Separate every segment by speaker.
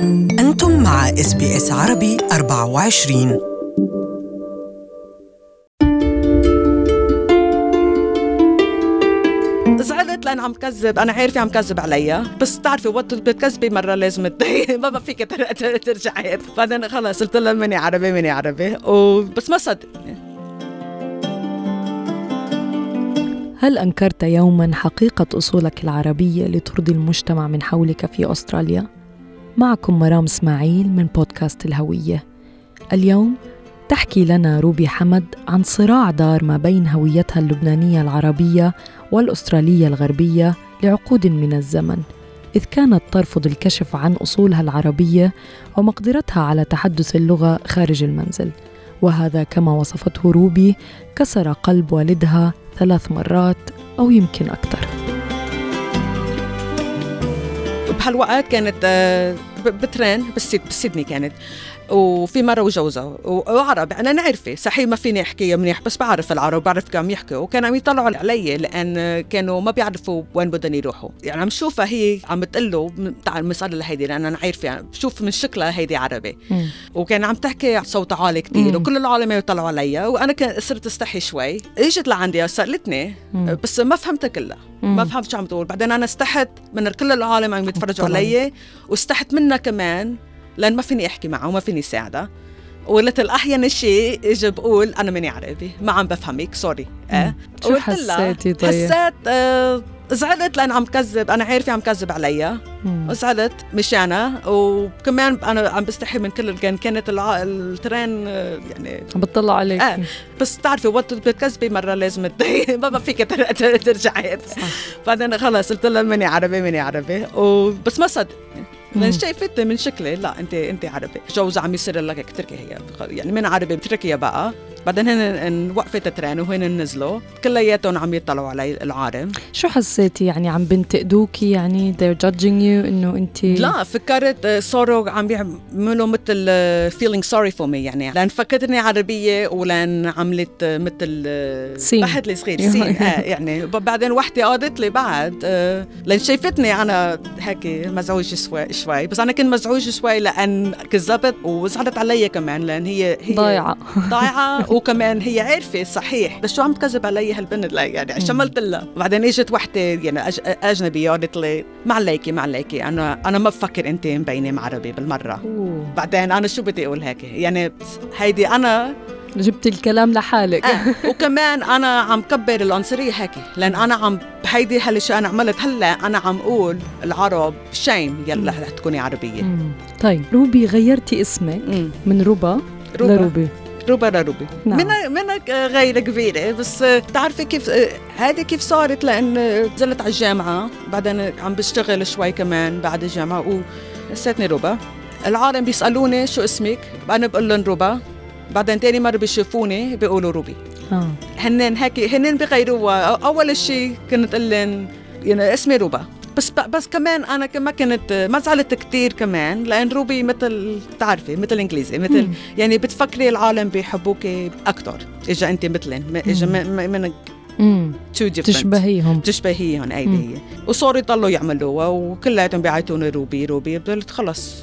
Speaker 1: أنتم مع SBS عربي 24
Speaker 2: زعلت لأن عم كذب. أنا عارفة عم كذب عليا بس بتعرفي وقت بتكذبي مرة لازم تضايقي ما بقى فيك تر- تر- ترجعي. بعدين خلص قلت لها ماني عربي ماني عربي. وبس ما صدقني.
Speaker 3: هل أنكرت يوما حقيقة أصولك العربية لترضي المجتمع من حولك في أستراليا؟ معكم مرام إسماعيل من بودكاست الهوية. اليوم تحكي لنا روبي حمد عن صراع دار ما بين هويتها اللبنانية العربية والأسترالية الغربية لعقود من الزمن، إذ كانت ترفض الكشف عن أصولها العربية ومقدرتها على تحدث اللغة خارج المنزل. وهذا كما وصفته روبي كسر قلب والدها ثلاث مرات أو يمكن أكثر
Speaker 2: بهالوقت كانت آه، بترين بسيدني كانت. وفي مرة وجوزها وعرب أنا نعرفه صحيح ما فيني أحكي منيح بس بعرف العرب بعرف عم يحكوا. وكانوا عم يطلعوا علي لأن كانوا ما بيعرفوا وين بدهم يروحوا. يعني عم شوفها هي عم تقول له تعال المسألة هيدي لأن أنا عارفة يعني بشوف من شكلها هيدي عربي. وكان عم تحكي صوت عالي كثير. وكل العالم يطلعوا علي. وأنا كان صرت أستحي شوي. إجت لعندي
Speaker 3: سألتني.
Speaker 2: بس ما فهمتها كلها. ما فهمت شو عم تقول بعدين أنا استحت من كل العالم عم يتفرجوا. علي واستحت منها كمان لأن ما فيني أحكي معها وما فيني ساعدها. وقلت الأحيان الشيء اجى بقول أنا ماني عربي ما عم بفهمك sorry آه
Speaker 3: شو
Speaker 2: لها-
Speaker 3: حسيتي طيب؟
Speaker 2: حسيت آه زعلت لأن عم كذب أنا عارفة عم كذب عليا. زعلت مشانها وكمان أنا عم بستحي من كل كان كانت الع... ال train آه، يعني
Speaker 3: عم بتطلع عليك
Speaker 2: آه. بس بتعرفي وقت بتكذبي مرة لازم ما فيك تر- تر- ترجعي بعدين خلص قلت لها ماني عربي ماني عربي وبس ما صدقني لأن
Speaker 3: مم.
Speaker 2: شايفتني من شكلي لا انت أنت عربي. جوزها عم يصير لك تركي هي. يعني من عربي بتركيا بقى. بعدين هن وقفت الترين وهن نزلوا كلياتهم عم يطلعوا علي العارم
Speaker 3: شو حسيتي يعني عم بنتقدوكي؟ يعني they're judging you إنه أنت
Speaker 2: لا فكرت آه، صاروا عم بيعملوا مثل فيلينج سوري فور مي يعني. لأن فكرتني عربية ولأن عملت آه، مثل آه،
Speaker 3: سين.
Speaker 2: بحث لي صغير سين آه يعني. بعدين وحدة قالت لي بعد آه، لأن شايفتني أنا هيك مزعوجه شوي شوي. بس أنا كنت مزعوجه شوي لأن كذبت وزعلت علي كمان لأن هي هي
Speaker 3: ضايعة.
Speaker 2: ضايعة وكمان هي عارفة صحيح بس شو عم تكذب علي هالبنت؟ يعني شملت لها وبعدين إجت وحدة يعني أج... أجنبية قالت لي ما عليكي ما عليكي أنا أنا ما بفكر أنت مبينه معربي بالمرة.
Speaker 3: أوه.
Speaker 2: بعدين أنا شو بدي أقول هيك؟ يعني هيدي أنا
Speaker 3: جبتي الكلام لحالك.
Speaker 2: آه وكمان أنا عم كبر العنصرية هيك. لأن أنا عم هيدي هالشي أنا عملت. هلأ أنا عم أقول العرب شيم يلا رح تكوني عربية.
Speaker 3: مم. طيب روبي غيرتي اسمك
Speaker 2: مم.
Speaker 3: من روبا
Speaker 2: روبا.
Speaker 3: لروبي.
Speaker 2: روبا لروبي
Speaker 3: نعم.
Speaker 2: منها منها غير كبيرة. بس بتعرفي كيف هذه كيف صارت لأن نزلت على الجامعة. بعدين عم بشتغل شوي كمان بعد الجامعة ولساتني روبا العالم بيسألوني شو اسمك؟ أنا بقول لهم روبا بعدين تاني مرة بيشوفوني بيقولوا روبي
Speaker 3: آه.
Speaker 2: هنن هيك هنن بغيروها أول شيء كنت لهم يعني اسمي روبا بس بس كمان أنا ما كنت ما زعلت كثير كمان لأن روبي مثل بتعرفي مثل إنجليزي مثل. يعني بتفكري العالم بيحبوك أكثر إجا أنت مثلن إجا
Speaker 3: مم.
Speaker 2: من, من
Speaker 3: مم.
Speaker 2: تو
Speaker 3: تشبهيهم
Speaker 2: تشبهيهم هيدي
Speaker 3: مم.
Speaker 2: هي وصاروا يضلوا يعملوها وكلياتهم بيعيطوني روبي روبي قلت خلص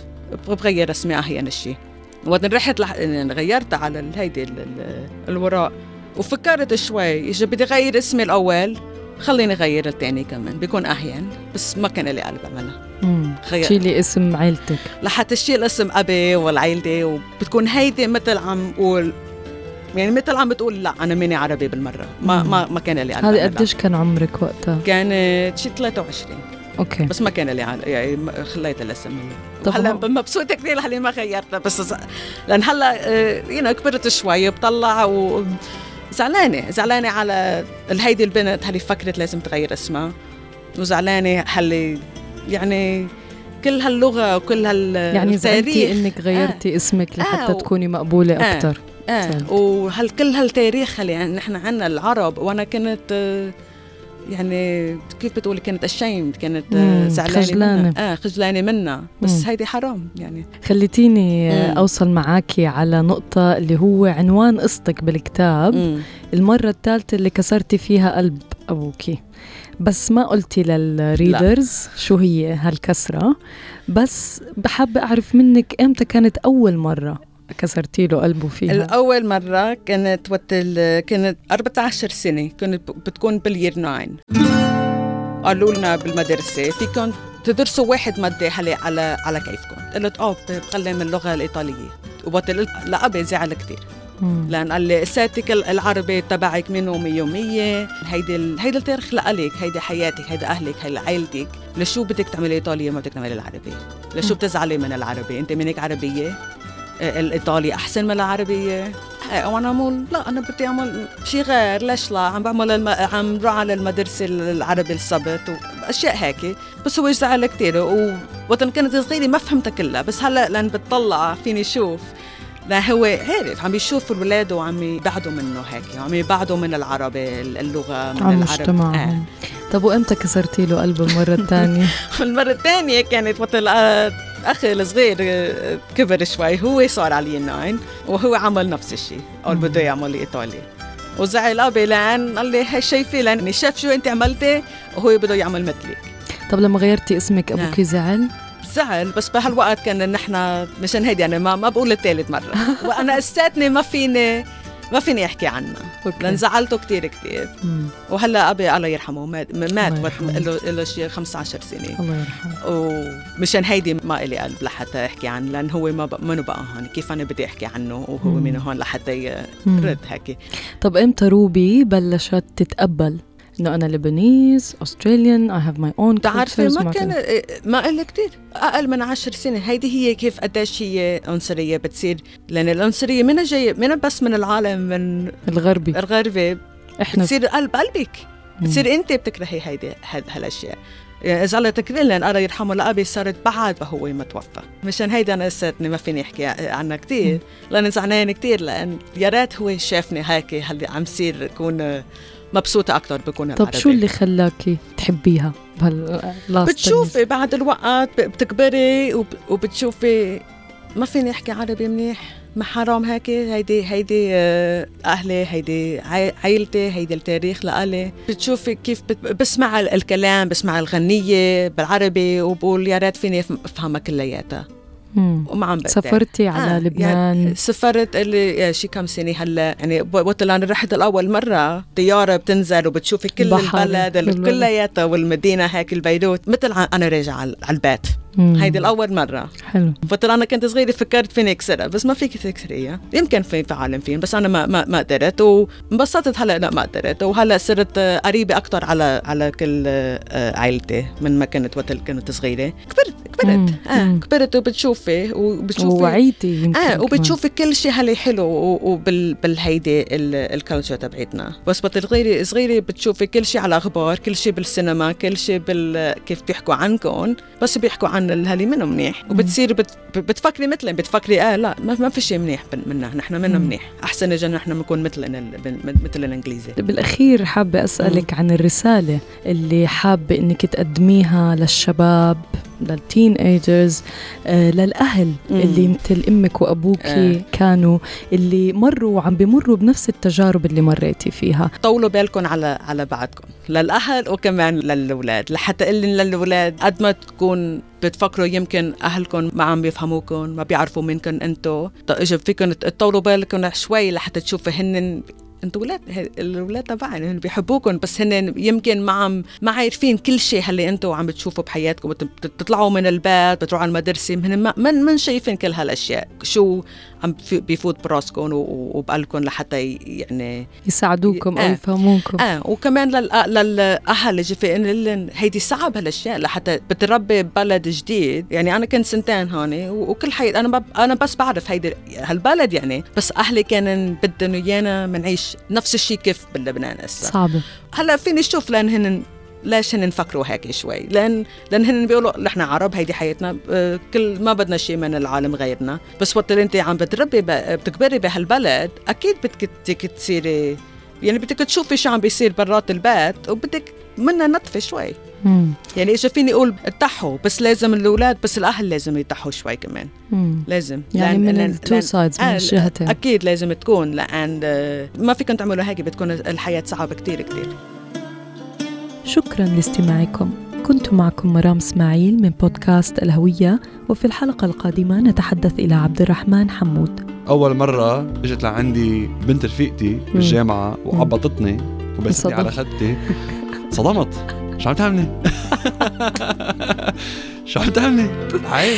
Speaker 2: بغير اسمي أحيانا الشيء وبعدين رحت لح... يعني غيرتها على هيدي ال... ال... الوراء وفكرت شوي اذا بدي غير اسمي الأول خليني غير الثاني كمان بيكون أحيان بس ما كان لي قلب اعملها
Speaker 3: مم.
Speaker 2: غير
Speaker 3: شيلي اسم عيلتك
Speaker 2: لحتى تشيل اسم أبي ولا عيلتي وبتكون هيدي مثل عم قول يعني مثل عم بتقول لا أنا ماني عربي بالمرة ما
Speaker 3: مم.
Speaker 2: ما ما كان لي قلب أعملها.
Speaker 3: قديش كان عمرك وقتها؟
Speaker 2: كانت شي 23
Speaker 3: أوكي
Speaker 2: بس ما كان لي عل... يعني خليت الاسم
Speaker 3: طب
Speaker 2: هلا مبسوطه كثير هلا ما غيرتها بس. لأن هلا يو كبرت شوي بطلع و زعلانة زعلانة على هيدي البنت هلي فكرت لازم تغير اسمها وزعلانة هلي يعني كل هاللغة وكل هال
Speaker 3: يعني زعلتي. إنك غيرتي اسمك لحتى
Speaker 2: آه،
Speaker 3: تكوني مقبولة
Speaker 2: آه.
Speaker 3: أكثر
Speaker 2: آه
Speaker 3: فهمت.
Speaker 2: وهال كل هالتاريخ اللي يعني نحن عنا العرب وأنا كنت آه، يعني كيف بتقولي كانت اشيمد كانت آه، زعلانة
Speaker 3: خجلانة.
Speaker 2: منها آه خجلانة منها بس
Speaker 3: مم.
Speaker 2: هيدي حرام يعني
Speaker 3: خليتيني آه،
Speaker 2: مم.
Speaker 3: أوصل معاكي على نقطة اللي هو عنوان قصتك بالكتاب
Speaker 2: مم.
Speaker 3: المرة الثالثة اللي كسرتي فيها قلب أبوكي بس ما قلتي للريدرز شو هي هالكسرة بس بحب أعرف منك إمتى كانت أول مرة كسرتي له قلبه فيها؟
Speaker 2: الأول مرة كانت وقت ال- كانت 14 سنة كانت بتكون بالير 9 قالوا لنا بالمدرسة فيكم تدرسوا واحد مادة على على على كيفكم. قلت آه بتعلم اللغة الإيطالية. وقت قلت لأبي زعل كتير.
Speaker 3: مم.
Speaker 2: لأن قال لي ساتك العربي تبعك منه مية ومية. هيدي ال... هيدا التاريخ لإلك هيدي حياتك هيدا أهلك هيدا عائلتك. لشو بدك تعملي إيطالية ما بدك تعملي العربي؟ لشو بتزعلي من العربي؟ أنت منك عربية؟ آه، الإيطالي أحسن من العربية. آه، وأنا أقول لا أنا بدي أعمل شيء غير. ليش لا؟ عم بعمل الم... عم بروح على المدرسة العربي السبت وأشياء هيك. بس هو زعل كتير ووقت كنت صغيرة ما فهمتها كلها. بس هلأ لأن بتطلع فيني شوف. لا هو عارف عم يشوف الولاد وعم يبعدوا منه هيك. عم يبعدوا من العربي اللغة من
Speaker 3: عن
Speaker 2: العرب
Speaker 3: مجتمعهم. طب وإمتى كسرتي له قلبه المرة الثانية؟
Speaker 2: آه. المرة الثانية كانت وقت أخي الصغير آه، كبر شوي هو صار عليه الناين وهو عمل نفس الشيء
Speaker 3: مم.
Speaker 2: بده يعمل إيطالي وزعل أبي لأن قال لي هي شايفة لأن شاف شو أنت عملتي وهو بده يعمل مثلك
Speaker 3: طب لما غيرتي اسمك أبوكي زعل؟
Speaker 2: زعل بس بهالوقت كان نحن مشان هيدي يعني ما ما بقول الثالث مرة وأنا أساتني ما فيني ما فيني أحكي عنها. لأن زعلته كتير
Speaker 3: مم.
Speaker 2: وهلأ أبي الله يرحمه مات مات وقت. له له شي 15 سنة.
Speaker 3: الله يرحمه.
Speaker 2: ومشان هيدي ما إلي قلب لحتى أحكي عنه لأن هو ما بق- منو بقى هون؟ كيف أنا بدي أحكي عنه؟ وهو. من هون لحتى. يرد هيك.
Speaker 3: طب إمتى روبي بلشت تتقبل؟ انه أنا Lebanese Australian I have my own
Speaker 2: بتعرفي ما كان إيه، ما قل كتير أقل من عشر سنين هيدي هي كيف قديش هي عنصرية بتصير. لأن العنصرية من جاية من بس من العالم من
Speaker 3: الغربي.
Speaker 2: الغربي.
Speaker 3: إحنا.
Speaker 2: بتصير قلب قلبك. بتصير أنت بتكرهي هيدي هالأشياء. يعني إذا الله تكرر لأن الله يرحمه لأبي صارت بعد ما هو ما توفى. مشان هيدا أنا لساتني ما فيني أحكي عنها كثير لأن زعلانة كثير لأن يا ريت هو شافني هيك هل عم صير اكون مبسوطة أكثر بكون
Speaker 3: طب شو اللي خلاكي تحبيها بهال last
Speaker 2: بتشوفي بعد الوقت بتكبري وب- وبتشوفي ما فيني أحكي عربي منيح ما حرام هيك هيدي هيدي آه، أهلي هيدي عيلتي هيدي التاريخ لإلي. بتشوفي كيف بت- بسمع ال- الكلام بسمع الغنية بالعربي وبقول يا ريت فيني أفهمها كلياتها. وما عم بقدر
Speaker 3: سافرتي على
Speaker 2: آه،
Speaker 3: لبنان؟
Speaker 2: يعني سافرت اللي شي كم سنة هلأ؟ يعني وقت اللي أنا رحت الأول مرة طيارة بتنزل وبتشوفي كل البلد. كلياتها والمدينة هيك البيروت مثل أنا راجعة على البيت. هيدي الأول مرة.
Speaker 3: حلو.
Speaker 2: وقت أنا كنت صغيرة فكرت فيني أكسرها بس ما فيك تكسريها. يمكن في في عالم فين بس أنا ما ما, ما قدرت وانبسطت هلأ لا ما قدرت. وهلأ صرت قريبة أكثر على على كل آه، عائلتي من ما كنت وقت كنت صغيرة. كبرت كبرت
Speaker 3: مم.
Speaker 2: آه
Speaker 3: مم.
Speaker 2: كبرت وبتشوفي وبتشوفي
Speaker 3: ووعيتي يمكن آه.
Speaker 2: وبتشوفي كل شيء هالي حلو وبالهيدي الكالتشر تبعتنا بس وقت صغيره بتشوفي كل شيء على أخبار كل شيء بالسينما كل شيء بال كيف بيحكوا عنكم بس بيحكوا عن الهالي منه منيح وبتصير بت... بتفكري مثلهم بتفكري آه لا ما, ما في شيء منيح منا نحن منا. منيح أحسن اجى نحن بنكون مثل مثل الإنجليزي
Speaker 3: بالأخير حابة أسألك عن الرسالة اللي حابة إنك تقدميها للشباب للتين ايجرز آه، للأهل
Speaker 2: مم.
Speaker 3: اللي مثل أمك وأبوكي
Speaker 2: آه.
Speaker 3: كانوا اللي مروا وعم بمروا بنفس التجارب اللي مريتي فيها
Speaker 2: طولوا بالكم على على بعضكم للأهل وكمان للأولاد لحتى قلن للأولاد قد ما تكون بتفكروا يمكن أهلكم ما عم بيفهموكم ما بيعرفوا منكم أنتو طيب اجى فيكم تطولوا بالكم شوي لحتى تشوفوا هن أنتوا ولاد الاولاد تبعنا هن بيحبوكم بس هن يمكن ما عم ما عارفين كل شيء اللي أنتوا عم بتشوفوا بحياتكم بت- بت- بتطلعوا من البيت بتروحوا على المدرسة هن ما من, من شايفين كل هالأشياء شو عم بيفوت براسكم و- و- وبقلبكم لحتى يعني
Speaker 3: يساعدوكم أو
Speaker 2: آه.
Speaker 3: يفهموكم
Speaker 2: آه وكمان للأ- للأهل لن- هيدي صعب هالأشياء لحتى بتربي ببلد جديد يعني أنا كنت سنتين هون وكل حياتي أنا أنا بس بعرف هيدي هالبلد يعني بس أهلي كانوا بدهم إيانا منعيش نفس الشيء كيف بلبنان هسه.
Speaker 3: صعبة
Speaker 2: هلا فيني أشوف لأن هن ليش هن نفكروا هيك شوي؟ لأن لأن هن بيقولوا نحن عرب هيدي حياتنا آه، كل ما بدنا شيء من العالم غيرنا. بس وقت اللي انت عم بتربي بتكبري بهالبلد أكيد بدك بدك تصيري يعني بدك تشوفي شو عم بيصير برات البيت وبدك منها نطفي شوي.
Speaker 3: مم.
Speaker 2: يعني إيش فيني أقول اتحوا بس لازم الأولاد بس الأهل لازم يتحوا شوي كمان.
Speaker 3: مم.
Speaker 2: لازم.
Speaker 3: يعني من
Speaker 2: لأن-
Speaker 3: التو
Speaker 2: لأن-
Speaker 3: سايدز من
Speaker 2: آه،
Speaker 3: الجهتين.
Speaker 2: أكيد لازم تكون لأن آه، ما فيكم تعملوا هيك بتكون الحياة صعبة كتير كتير.
Speaker 3: شكرا لاستماعكم. كنت معكم مرام إسماعيل من بودكاست الهوية وفي الحلقة القادمة نتحدث إلى عبد الرحمن حمود.
Speaker 4: أول مرة إجت لعندي بنت رفيقتي بالجامعة وعبطتني وبستني على خدتي. صدمت. شو عم تعملي؟ شو عم تعملي؟ عيب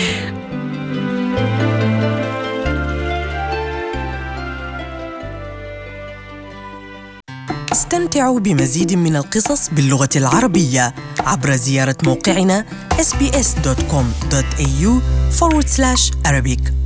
Speaker 1: استمتعوا بمزيد من القصص باللغة العربية عبر زيارة موقعنا sbs.com.au forward slash Arabic